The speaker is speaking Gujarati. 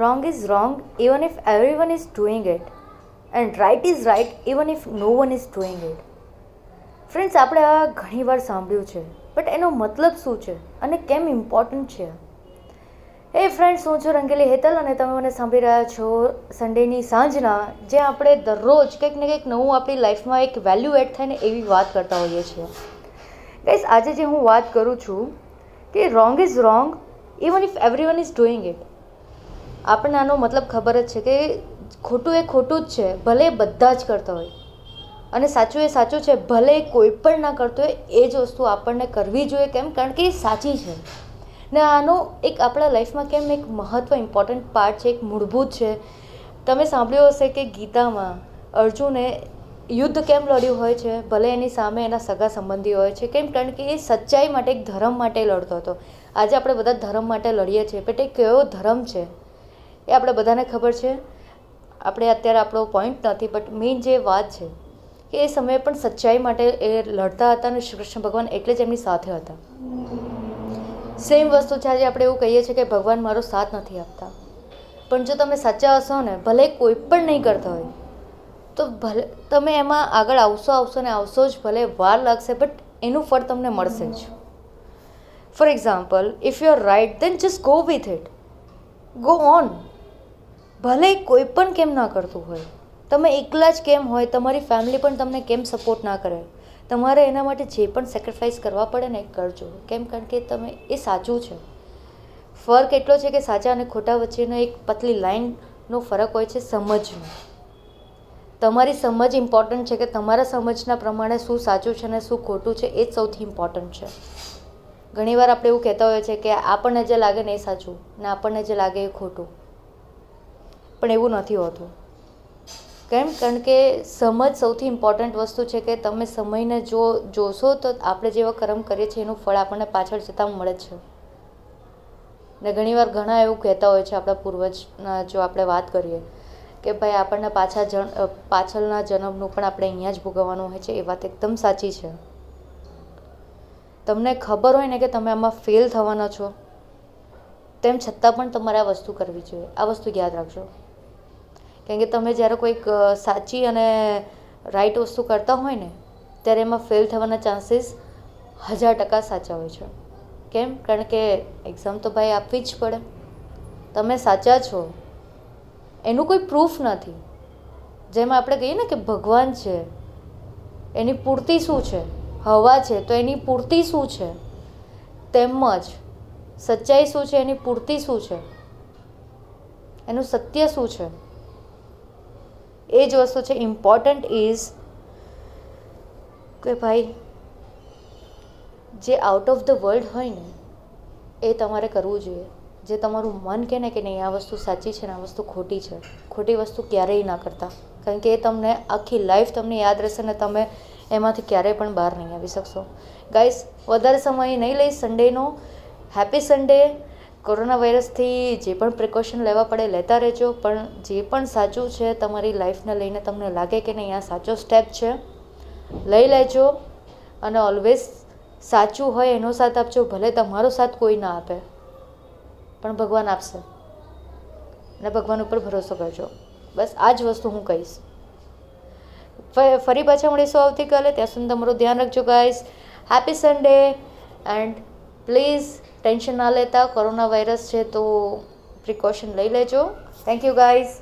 Wrong is wrong even if everyone is doing it, and right is right even if no one is doing it friends આપણે આ ઘણીવાર સાંભળ્યું છે બટ એનો મતલબ શું છે અને કેમ ઇમ્પોર્ટન્ટ છે? એ ફ્રેન્ડ્સ હું છું રંગેલી હેતલ અને તમે મને સાંભળી રહ્યા છો સન્ડેની સાંજના જે આપણે દરરોજ કંઈક ને કંઈક નવું આપણી લાઈફમાં એક વેલ્યુ એડ થાય ને એવી વાત કરતા હોઈએ છીએ. ગાઈસ આજે જે હું વાત કરું છું કે wrong is wrong even if everyone is doing it આપણને આનો મતલબ ખબર જ છે કે ખોટું એ ખોટું જ છે, ભલે બધા જ કરતા હોય. અને સાચું એ સાચું છે, ભલે કોઈ પણ ના કરતો હોય, એ જ વસ્તુ આપણને કરવી જોઈએ કેમ? કારણ કે એ સાચી છે. ને આનો એક આપણા લાઈફમાં કેમ એક મહત્ત્વ ઇમ્પોર્ટન્ટ પાર્ટ છે, એક મૂળભૂત છે. તમે સાંભળ્યું હશે કે ગીતામાં અર્જુને યુદ્ધ કેમ લડ્યું હોય છે? ભલે એની સામે એના સગા સંબંધી હોય છે, કેમ? કારણ કે એ સચ્ચાઈ માટે, એક ધર્મ માટે લડતો હતો. આજે આપણે બધા ધર્મ માટે લડીએ છીએ બટ એ કયો ધર્મ છે? એ આપણે બધાને ખબર છે. આપણે અત્યારે આપણો પોઈન્ટ નથી બટ મેઇન જે વાત છે કે એ સમયે પણ સચ્ચાઈ માટે એ લડતા હતા અને શ્રી કૃષ્ણ ભગવાન એટલે જ એમની સાથે હતા. સેમ વસ્તુ છે, આજે આપણે એવું કહીએ છીએ કે ભગવાન મારો સાથ નથી આપતા. પણ જો તમે સાચા હશો ને, ભલે કોઈ પણ નહીં કરતા હોય, તો ભલે તમે એમાં આગળ આવશો આવશો ને આવશો જ, ભલે વાર લાગશે બટ એનું ફળ તમને મળશે જ. For example if you are right then just go with it go on ભલે કોઈ પણ કેમ ના કરતું હોય, તમે એકલા જ કેમ હોય, તમારી ફેમિલી પણ તમને કેમ સપોર્ટ ના કરે? તમારે એના માટે જે પણ સેક્રિફાઈસ કરવા પડે ને એ કરજો. કેમ કારણ કે તમે, એ સાચું છે. ફર્ક એટલો છે કે સાચા અને ખોટા વચ્ચેનો એક પતલી લાઈનનો ફરક હોય છે સમજનો. તમારી સમજ ઇમ્પોર્ટન્ટ છે કે તમારા સમજના પ્રમાણે શું સાચું છે અને શું ખોટું છે એ જ સૌથી ઇમ્પોર્ટન્ટ છે. ઘણીવાર આપણે એવું કહેતા હોઈએ છીએ કે આપણને જે લાગે ને એ સાચું, ને આપણને જે લાગે એ ખોટું. પણ એવું નથી હોતું. કેમ? કારણ કે સમજ સૌથી ઇમ્પોર્ટન્ટ વસ્તુ છે કે તમે સમયને જો જોશો તો આપણે જેવા કર્મ કરીએ છીએ એનું ફળ આપણને પાછળ જતાં મળે છે. ને ઘણીવાર ઘણા એવું કહેતા હોય છે આપણા પૂર્વજના, જો આપણે વાત કરીએ, કે ભાઈ આપણને પાછા જન પાછળના જન્મનું પણ આપણે અહીંયા જ ભોગવવાનું હોય છે, એ વાત એકદમ સાચી છે. તમને ખબર હોય ને કે તમે આમાં ફેલ થવાના છો, તેમ છતાં પણ તમારે આ વસ્તુ કરવી જોઈએ. આ વસ્તુ યાદ રાખજો. કેમ કે તમે જ્યારે કોઈક સાચી અને રાઈટ વસ્તુ કરતા હોય ને, ત્યારે એમાં ફેલ થવાના ચાન્સીસ હજાર ટકા સાચા હોય છે. કેમ? કારણ કે એક્ઝામ તો ભાઈ આપવી જ પડે. તમે સાચા છો. એનું કોઈ પ્રૂફ નથી. જેમાં આપણે કહીએ ને કે ભગવાન છે, એની પૂર્તિ શું છે? હવા છે, તો એની પૂર્તિ શું છે? તેમજ સચ્ચાઈ શું છે? એની પૂર્તિ શું છે? એનું સત્ય શું છે? એ જ વસ્તુ છે ઇમ્પોર્ટન્ટ ઇઝ કે ભાઈ, જે આઉટ ઓફ ધ વર્લ્ડ હોય ને, એ તમારે કરવું જોઈએ. જે તમારું મન કહે ને કે નહીં, આ વસ્તુ સાચી છે ને, આ વસ્તુ ખોટી છે. ખોટી વસ્તુ ક્યારેય ના કરતા. કારણ કે એ તમને આખી લાઈફ તમને યાદ રહેશે ને તમે એમાંથી ક્યારેય પણ બહાર નહીં આવી શકશો. ગાઈસ વધારે સમય નહીં લઈ સન્ડેનો હેપી સન્ડે કોરોના વાયરસથી જે પણ પ્રિકોશન લેવા પડે લેતા રહેજો, પણ જે પણ સાચું છે તમારી લાઈફને લઈને તમને લાગે કે નહીં, આ સાચો સ્ટેપ છે. લઈ લેજો અને ઓલવેઝ સાચું હોય એનો સાથ આપજો, ભલે તમારો સાથ કોઈ ના આપે, પણ ભગવાન આપશે. અને ભગવાન ઉપર ભરોસો કરજો. બસ આ જ વસ્તુ હું કહીશ. ફરી પાછા મળીશું આવતીકાલે. ત્યાં સુધી તમારું ધ્યાન રાખજો guys happy Sunday and please tension ના લેતા કોરોના વાયરસ છે તો પ્રિકોશન લઈ લેજો. Thank you guys